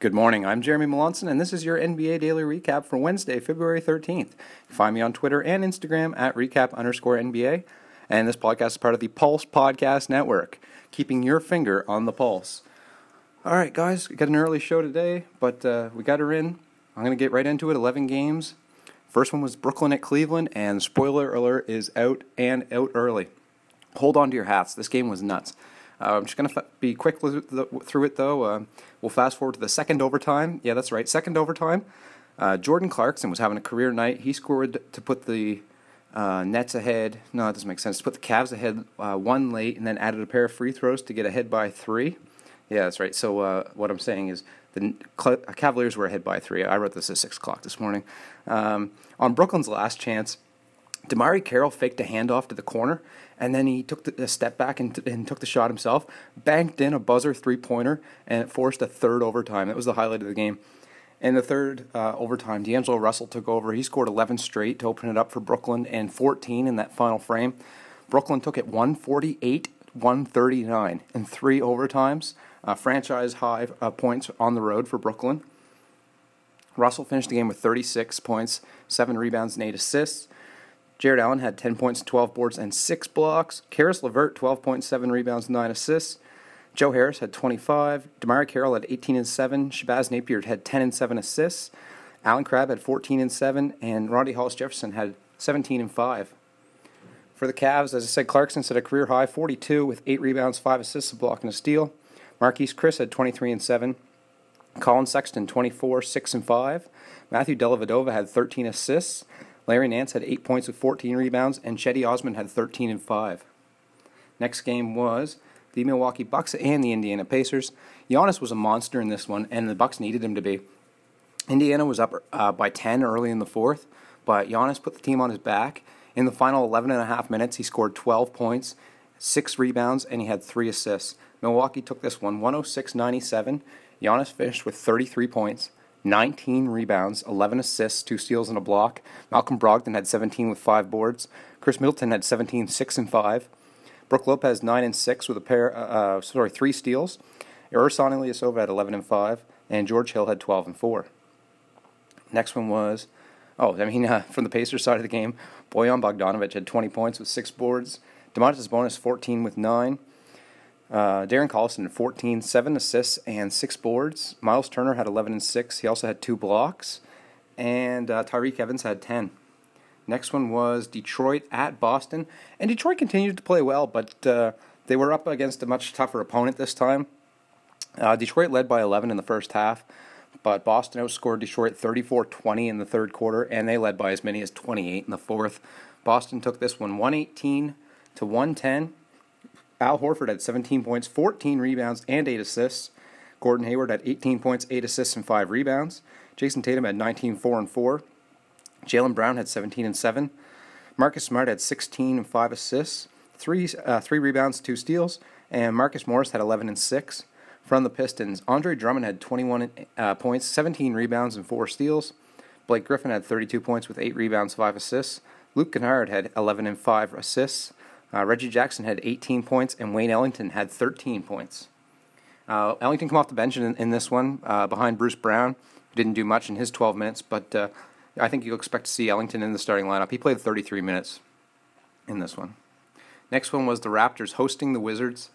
Good morning. I'm Jeremy Melanson, and this is your NBA Daily Recap for Wednesday, February 13th. Find me on Twitter and Instagram at recap underscore NBA. And this podcast is part of the Pulse Podcast Network, keeping your finger on the pulse. All right, guys, we got an early show today, but uh, we got her in. I'm going to get right into it 11 games. First one was Brooklyn at Cleveland, and spoiler alert is out and out early. Hold on to your hats. This game was nuts. Uh, I'm just going to be quick through it, though. Uh, we'll fast forward to the second overtime. Yeah, that's right, second overtime. Uh, Jordan Clarkson was having a career night. He scored to put the uh, Nets ahead. No, it doesn't make sense. To put the Cavs ahead uh, one late, and then added a pair of free throws to get ahead by three. Yeah, that's right. So uh, what I'm saying is the Cavaliers were ahead by three. I wrote this at six o'clock this morning. Um, on Brooklyn's last chance, DeMarre Carroll faked a handoff to the corner, and then he took the, a step back and, and took the shot himself, banked in a buzzer three pointer, and it forced a third overtime. That was the highlight of the game. In the third uh, overtime, D'Angelo Russell took over. He scored 11 straight to open it up for Brooklyn and 14 in that final frame. Brooklyn took it 148 139 in three overtimes, uh, franchise high uh, points on the road for Brooklyn. Russell finished the game with 36 points, 7 rebounds, and 8 assists. Jarrett Allen had 10 points, 12 boards, and 6 blocks. Caris LeVert, 12.7 rebounds, 9 assists. Joe Harris had 25. DeMarre Carroll had 18 and 7. Shabazz Napier had 10 and 7 assists. Allen Crabbe had 14 and 7. And Rondae Hollis Jefferson had 17 and 5. For the Cavs, as I said, Clarkson set a career high 42 with 8 rebounds, 5 assists, a block, and a steal. Marquese Chriss had 23 and 7. Collin Sexton 24, 6 and 5. Matthew Dellavedova had 13 assists. Larry Nance had 8 points with 14 rebounds, and Cedi Osman had 13 and 5. Next game was the Milwaukee Bucks and the Indiana Pacers. Giannis was a monster in this one, and the Bucks needed him to be. Indiana was up uh, by 10 early in the fourth, but Giannis put the team on his back. In the final 11 and a half minutes, he scored 12 points, 6 rebounds, and he had 3 assists. Milwaukee took this one 106 97. Giannis finished with 33 points, 19 rebounds, 11 assists, 2 steals, and a block. Malcolm Brogdon had 17 with 5 boards. Khris Middleton had 17, 6 and 5. Brook Lopez 9 and 6 with a pair, uh, uh sorry, 3 steals. Ersan Ilyasova had 11 and 5, and George Hill had 12 and 4. Next one was, oh, I mean, uh, from the Pacers side of the game, Bojan Bogdanovic had 20 points with 6 boards. Domantas Sabonis 14 with 9. Uh, Darren Collison had 14, 7 assists, and 6 boards. Miles Turner had 11 and 6. He also had 2 blocks. And uh, Tyreke Evans had 10. Next one was Detroit at Boston. And Detroit continued to play well, but uh, they were up against a much tougher opponent this time. Uh, Detroit led by 11 in the first half, but Boston outscored Detroit 34 20 in the third quarter, and they led by as many as 28 in the fourth. Boston took this one 118 to 110. Al Horford had 17 points, 14 rebounds, and 8 assists. Gordon Hayward had 18 points, 8 assists, and 5 rebounds. Jayson Tatum had 19, 4 and 4. Jaylen Brown had 17 and 7. Marcus Smart had 16 and 5 assists, 3, uh, three rebounds, 2 steals. And Marcus Morris had 11 and 6. From the Pistons, Andre Drummond had 21 uh, points, 17 rebounds, and 4 steals. Blake Griffin had 32 points with 8 rebounds, 5 assists. Luke Kennard had 11 and 5 assists. Uh, Reggie Jackson had 18 points, and Wayne Ellington had 13 points. Uh, Ellington came off the bench in, in this one uh, behind Bruce Brown, who didn't do much in his 12 minutes, but uh, I think you'll expect to see Ellington in the starting lineup. He played 33 minutes in this one. Next one was the Raptors hosting the Wizards,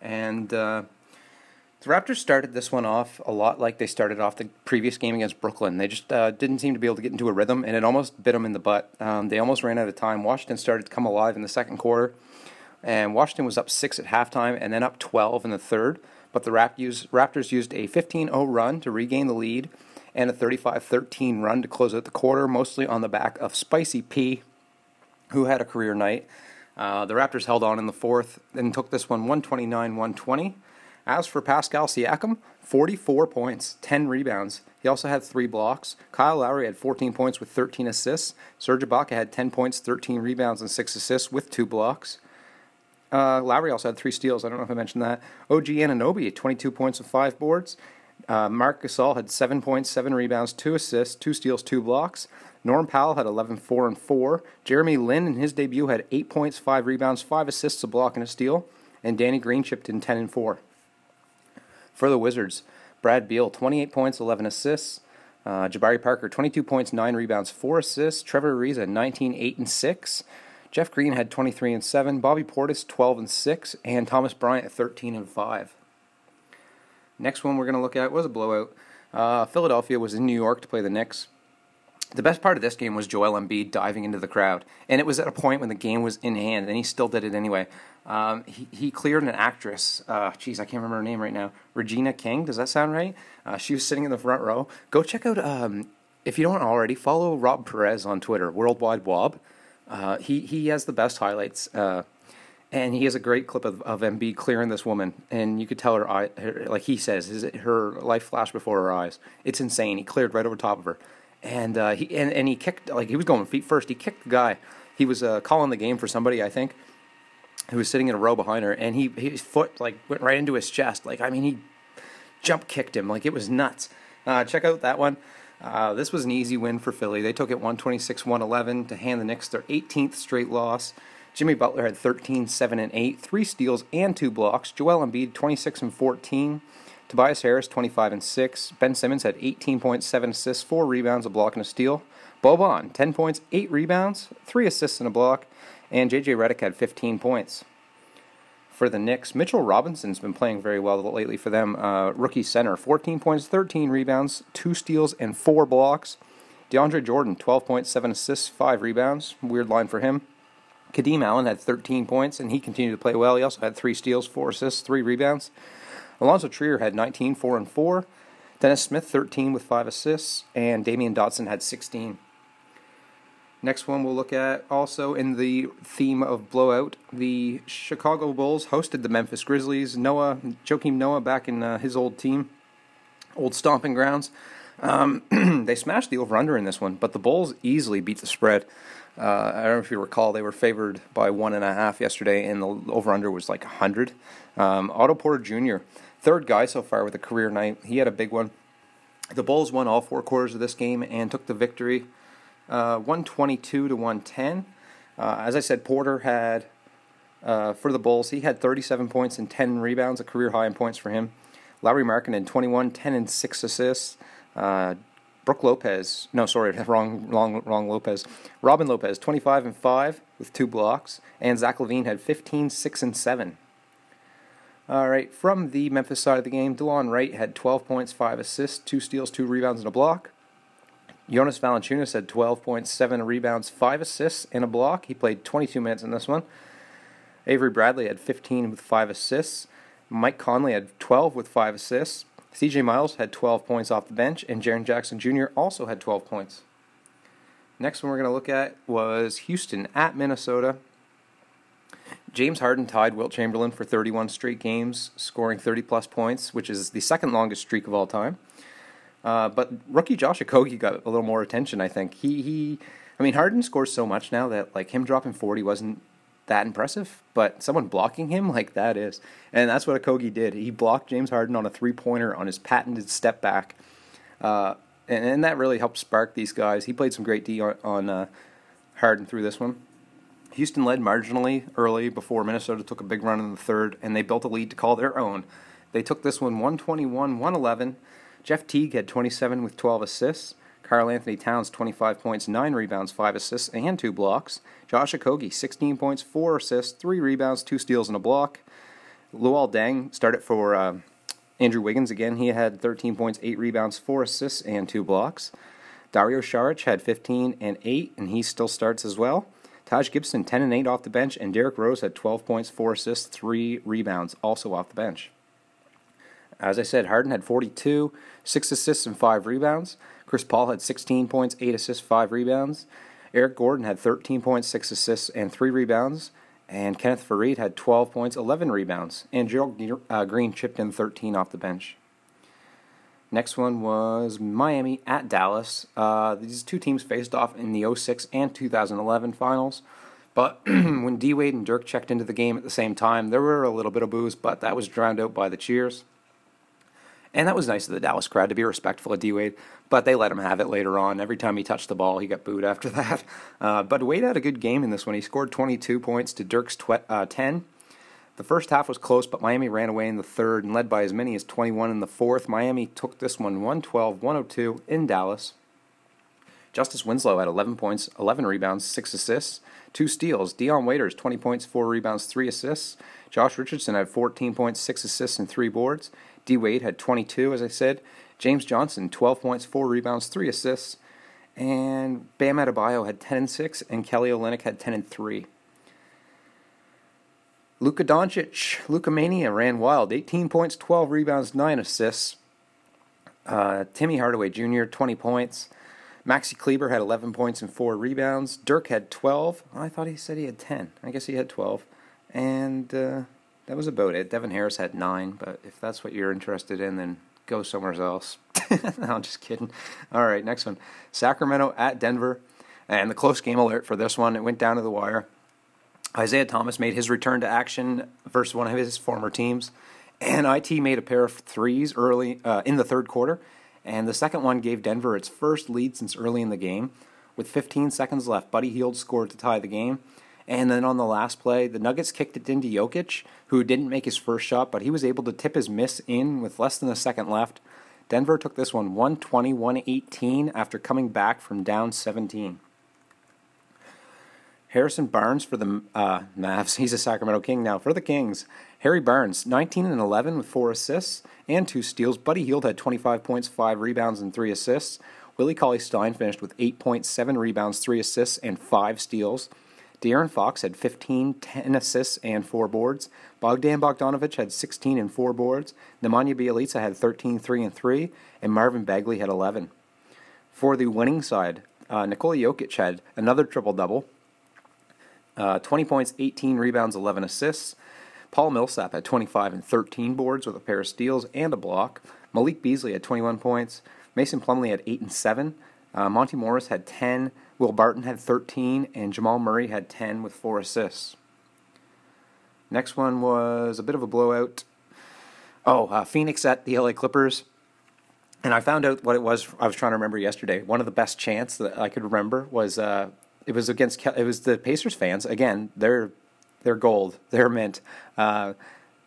and uh, the Raptors started this one off a lot like they started off the previous game against Brooklyn. They just uh, didn't seem to be able to get into a rhythm, and it almost bit them in the butt. Um, they almost ran out of time. Washington started to come alive in the second quarter, and Washington was up six at halftime and then up 12 in the third. But the Raptors used a 15 0 run to regain the lead and a 35 13 run to close out the quarter, mostly on the back of Spicy P, who had a career night. Uh, the Raptors held on in the fourth and took this one 129 120. As for Pascal Siakam, 44 points, 10 rebounds. He also had three blocks. Kyle Lowry had 14 points with 13 assists. Serge Ibaka had 10 points, 13 rebounds, and 6 assists with two blocks. Uh, Lowry also had three steals. I don't know if I mentioned that. OG Anunoby, 22 points and 5 boards. Uh, Marc Gasol had 7 points, 7 rebounds, 2 assists, 2 steals, 2 blocks. Norm Powell had 11, 4, and 4. Jeremy Lin in his debut had 8 points, 5 rebounds, 5 assists, a block, and a steal. And Danny Green chipped in 10 and 4 for the Wizards. Brad Beal, 28 points, 11 assists. Uh, Jabari Parker, 22 points, 9 rebounds, 4 assists. Trevor Ariza, 19, 8, and 6. Jeff Green had 23 and 7. Bobby Portis, 12 and 6. And Thomas Bryant, 13 and 5. Next one we're going to look at was a blowout. Uh, Philadelphia was in New York to play the Knicks. The best part of this game was Joel Embiid diving into the crowd, and it was at a point when the game was in hand, and he still did it anyway. Um, he, he cleared an actress. Uh, I can't remember her name right now. Regina King. Does that sound right? Uh, she was sitting in the front row. Go check out. Um, if you don't already, follow Rob Perez on Twitter, Worldwide Wob. Uh, he he has the best highlights, uh, and he has a great clip of, of Embiid clearing this woman, and you could tell her, eye, her like he says, his, her life flashed before her eyes. It's insane. He cleared right over top of her and uh, he and, and he kicked like he was going feet first. He kicked the guy. He was uh, calling the game for somebody, I think, who was sitting in a row behind her, and he his foot like went right into his chest. Like I mean, he jump kicked him like it was nuts. Uh, check out that one. Uh, this was an easy win for Philly. They took it 126-111 to hand the Knicks their 18th straight loss. Jimmy Butler had 13, 7, and 8, three steals and two blocks. Joel Embiid 26 and 14. Tobias Harris, 25 and 6. Ben Simmons had 18.7 assists, 4 rebounds, a block, and a steal. Boban, 10 points, 8 rebounds, 3 assists, and a block. And J.J. Redick had 15 points. For the Knicks, Mitchell Robinson's been playing very well lately for them. Uh, rookie center, 14 points, 13 rebounds, 2 steals, and 4 blocks. DeAndre Jordan, 12.7 assists, 5 rebounds. Weird line for him. Kadeem Allen had 13 points, and he continued to play well. He also had 3 steals, 4 assists, 3 rebounds. Alonzo Trier had 19, 4 and 4. Dennis Smith 13 with 5 assists, and Damyean Dotson had 16. Next one we'll look at also in the theme of blowout. The Chicago Bulls hosted the Memphis Grizzlies. Noah, Joakim Noah, back in uh, his old team, old stomping grounds. Um, they smashed the over/under in this one, but the Bulls easily beat the spread. Uh, I don't know if you recall, they were favored by one and a half yesterday, and the over/under was like 100. Um, Otto Porter Jr third guy so far with a career night. He had a big one. The Bulls won all four quarters of this game and took the victory, uh, 122 to 110. Uh, as I said, Porter had uh, for the Bulls. He had 37 points and 10 rebounds, a career high in points for him. Lauri, Markkanen 21, 10 and 6 assists. Uh, Brook Lopez, no, sorry, wrong, wrong, wrong Lopez. Robin Lopez, 25 and 5 with two blocks, and Zach LaVine had 15, 6 and 7. All right, from the Memphis side of the game, Delon Wright had 12 points, 5 assists, 2 steals, 2 rebounds, and a block. Jonas Valanciunas had 12 points, 7 rebounds, 5 assists, and a block. He played 22 minutes in this one. Avery Bradley had 15 with 5 assists. Mike Conley had 12 with 5 assists. CJ Miles had 12 points off the bench, and Jaren Jackson Jr. also had 12 points. Next one we're going to look at was Houston at Minnesota. James Harden tied Wilt Chamberlain for 31 straight games, scoring 30 plus points, which is the second longest streak of all time. Uh, but rookie Josh Okogie got a little more attention, I think. He he, I mean Harden scores so much now that like him dropping 40 wasn't that impressive, but someone blocking him like that is, and that's what Okogie did. He blocked James Harden on a three pointer on his patented step back, uh, and, and, that really helped spark these guys. He played some great D on, on uh, Harden through this one. Houston led marginally early before Minnesota took a big run in the third, and they built a lead to call their own. They took this one 121 111. Jeff Teague had 27 with 12 assists. Karl-Anthony Towns, 25 points, 9 rebounds, 5 assists, and 2 blocks. Josh Okogie, 16 points, 4 assists, 3 rebounds, 2 steals, and a block. Luol Deng started for uh, Andrew Wiggins again. He had 13 points, 8 rebounds, 4 assists, and 2 blocks. Dario Saric had 15 and 8, and he still starts as well. Taj Gibson, 10 and 8 off the bench, and Derrick Rose had 12 points, 4 assists, 3 rebounds, also off the bench. As I said, Harden had 42, 6 assists, and 5 rebounds. Chris Paul had 16 points, 8 assists, 5 rebounds. Eric Gordon had 13 points, 6 assists, and 3 rebounds. And Kenneth Faried had 12 points, 11 rebounds. And Gerald uh, Green chipped in 13 off the bench. Next one was Miami at Dallas. Uh, these two teams faced off in the 06 and 2011 finals. But when D Wade and Dirk checked into the game at the same time, there were a little bit of boos, but that was drowned out by the cheers. And that was nice of the Dallas crowd to be respectful of D Wade, but they let him have it later on. Every time he touched the ball, he got booed after that. Uh, but Wade had a good game in this one. He scored 22 points to Dirk's tw- uh, 10. The first half was close, but Miami ran away in the third and led by as many as 21 in the fourth. Miami took this one 112 102 in Dallas. Justice Winslow had 11 points, 11 rebounds, 6 assists, 2 steals. Dion Waiters, 20 points, 4 rebounds, 3 assists. Josh Richardson had 14 points, 6 assists, and 3 boards. D Wade had 22, as I said. James Johnson, 12 points, 4 rebounds, 3 assists. And Bam Adebayo had 10 and 6, and Kelly Olynyk had 10 and 3. Luka Doncic, Luka Mania ran wild. 18 points, 12 rebounds, 9 assists. Uh, Timmy Hardaway Jr., 20 points. Maxi Kleber had 11 points and 4 rebounds. Dirk had 12. I thought he said he had 10. I guess he had 12. And uh, that was about it. Devin Harris had 9, but if that's what you're interested in, then go somewhere else. no, I'm just kidding. All right, next one Sacramento at Denver. And the close game alert for this one, it went down to the wire. Isaiah Thomas made his return to action versus one of his former teams. And IT made a pair of threes early uh, in the third quarter. And the second one gave Denver its first lead since early in the game. With 15 seconds left, Buddy Hield scored to tie the game. And then on the last play, the Nuggets kicked it into Jokic, who didn't make his first shot, but he was able to tip his miss in with less than a second left. Denver took this one 120 118 after coming back from down 17. Harrison Barnes for the uh, Mavs. He's a Sacramento King now. For the Kings, Harry Barnes, 19 and 11 with four assists and two steals. Buddy Hield had 25 points, five rebounds, and three assists. Willie Cauley Stein finished with 8.7 rebounds, three assists, and five steals. De'Aaron Fox had 15, 10 assists, and four boards. Bogdan Bogdanovic had 16 and four boards. Nemanja Bjelica had 13, 3 and 3, and Marvin Bagley had 11. For the winning side, uh, Nikola Jokic had another triple double uh, 20 points, 18 rebounds, 11 assists. Paul Millsap had 25 and 13 boards with a pair of steals and a block. Malik Beasley had 21 points. Mason Plumlee had 8 and 7. Uh, Monte Morris had 10. Will Barton had 13. And Jamal Murray had 10 with 4 assists. Next one was a bit of a blowout. Oh, uh, Phoenix at the LA Clippers. And I found out what it was I was trying to remember yesterday. One of the best chants that I could remember was uh, it was against it was the Pacers fans again. They're they're gold. They're mint. Uh,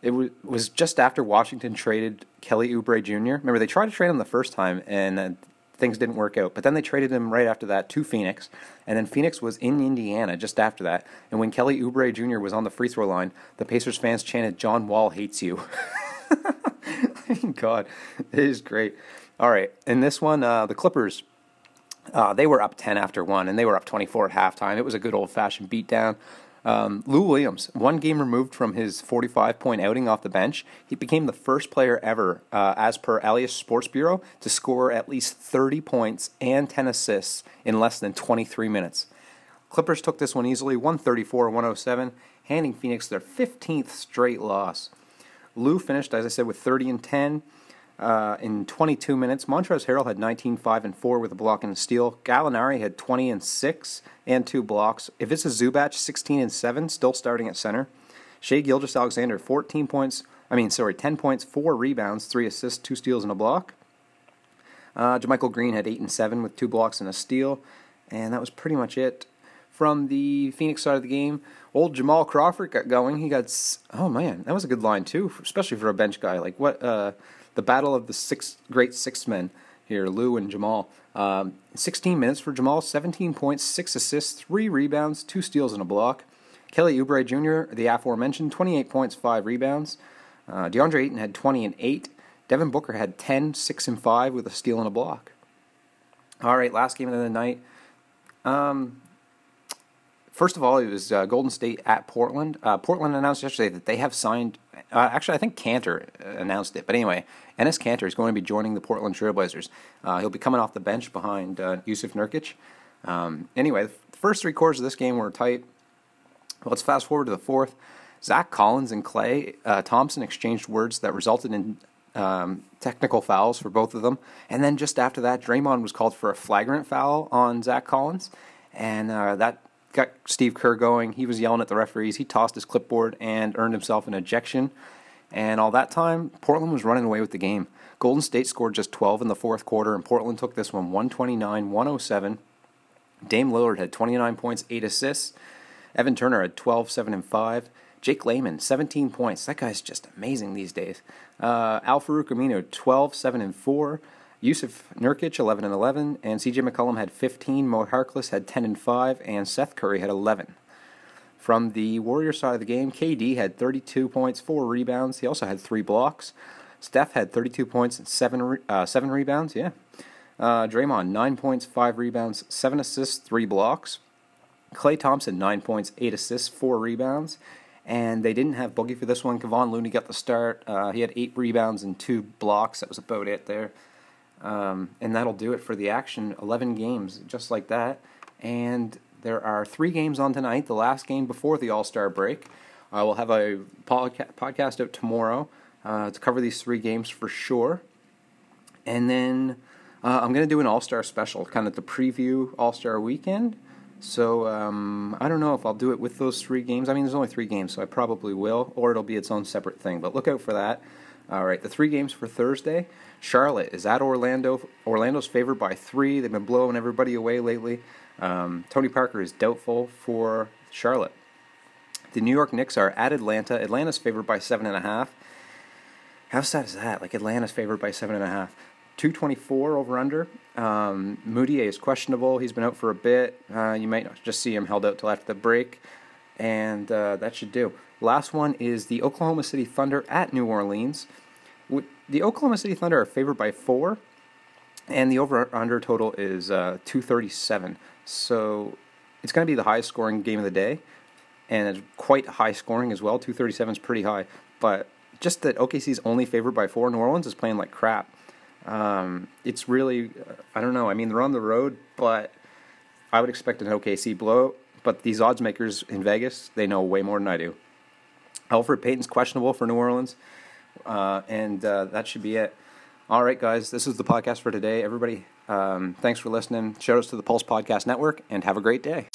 it w- was just after Washington traded Kelly Oubre Jr. Remember they tried to trade him the first time and uh, things didn't work out. But then they traded him right after that to Phoenix, and then Phoenix was in Indiana just after that. And when Kelly Oubre Jr. was on the free throw line, the Pacers fans chanted, "John Wall hates you." God, it is great. All right, in this one, uh, the Clippers uh, they were up 10 after one, and they were up 24 at halftime. It was a good old fashioned beatdown. Um, Lou Williams, one game removed from his 45 point outing off the bench, he became the first player ever, uh, as per Elias Sports Bureau, to score at least 30 points and 10 assists in less than 23 minutes. Clippers took this one easily, 134 107, handing Phoenix their 15th straight loss. Lou finished, as I said, with 30 and 10. Uh, in 22 minutes, Montrezl Harrell had 19, 5, and 4 with a block and a steal. Gallinari had 20 and 6 and 2 blocks. Ivica Zubac, 16 and 7, still starting at center. Shai Gilgeous-Alexander, 14 points, I mean, sorry, 10 points, 4 rebounds, 3 assists, 2 steals, and a block. Uh, JaMychal Green had 8 and 7 with 2 blocks and a steal. And that was pretty much it. From the Phoenix side of the game, old Jamal Crawford got going. He got, oh man, that was a good line too, especially for a bench guy. Like, what, uh, the battle of the six great six men here, Lou and Jamal. Um, 16 minutes for Jamal, 17 points, 6 assists, 3 rebounds, 2 steals, and a block. Kelly Oubre Jr., the aforementioned, 28 points, 5 rebounds. Uh, DeAndre Ayton had 20 and 8. Devin Booker had 10, 6 and 5 with a steal and a block. All right, last game of the night. Um, First of all, it was uh, Golden State at Portland. Uh, Portland announced yesterday that they have signed. Uh, actually, I think Kanter announced it, but anyway, Enes Kanter is going to be joining the Portland Trailblazers. Uh, he'll be coming off the bench behind uh, Jusuf Nurkic. Um, anyway, the first three quarters of this game were tight. Let's fast forward to the fourth. Zach Collins and Klay uh, Thompson exchanged words that resulted in um, technical fouls for both of them. And then just after that, Draymond was called for a flagrant foul on Zach Collins, and that got Steve Kerr going. He was yelling at the referees. He tossed his clipboard and earned himself an ejection. And all that time, Portland was running away with the game. Golden State scored just 12 in the fourth quarter, and Portland took this one 129 107. Dame Lillard had 29 points, 8 assists. Evan Turner had 12, 7, and 5. Jake Layman, 17 points. That guy's just amazing these days. Uh, Al Farouq Aminu, 12, 7, and 4. Jusuf Nurkic, 11 and 11. And CJ McCollum had 15. Mo Harkless had 10 and 5. And Seth Curry had 11. From the Warrior side of the game, KD had 32 points, 4 rebounds. He also had 3 blocks. Steph had 32 points and 7, re- uh, seven rebounds. Yeah. Uh, Draymond, 9 points, 5 rebounds, 7 assists, 3 blocks. Klay Thompson, 9 points, 8 assists, 4 rebounds. And they didn't have Boogie for this one. Kevon Looney got the start. Uh, he had 8 rebounds and 2 blocks. That was about it there. Um, and that'll do it for the action. 11 games, just like that. And there are three games on tonight, the last game before the All Star break. I will have a podca- podcast out tomorrow uh, to cover these three games for sure. And then uh, I'm going to do an All Star special, kind of the preview All Star weekend. So um, I don't know if I'll do it with those three games. I mean, there's only three games, so I probably will, or it'll be its own separate thing. But look out for that. All right, the three games for Thursday. Charlotte is at Orlando. Orlando's favored by three. They've been blowing everybody away lately. Um, Tony Parker is doubtful for Charlotte. The New York Knicks are at Atlanta. Atlanta's favored by seven and a half. How sad is that? Like Atlanta's favored by seven and a half. 224 over under. Um, Mudiay is questionable. He's been out for a bit. Uh, you might just see him held out till after the break, and uh, that should do. Last one is the Oklahoma City Thunder at New Orleans. The Oklahoma City Thunder are favored by four, and the over under total is uh, 237. So it's going to be the highest scoring game of the day, and it's quite high scoring as well. 237 is pretty high, but just that OKC is only favored by four. New Orleans is playing like crap. Um, it's really, I don't know. I mean, they're on the road, but I would expect an OKC blow. But these odds makers in Vegas, they know way more than I do. Elfrid Payton's questionable for New Orleans, uh, and uh, that should be it. All right, guys, this is the podcast for today. Everybody, um, thanks for listening. Shout outs to the Pulse Podcast Network, and have a great day.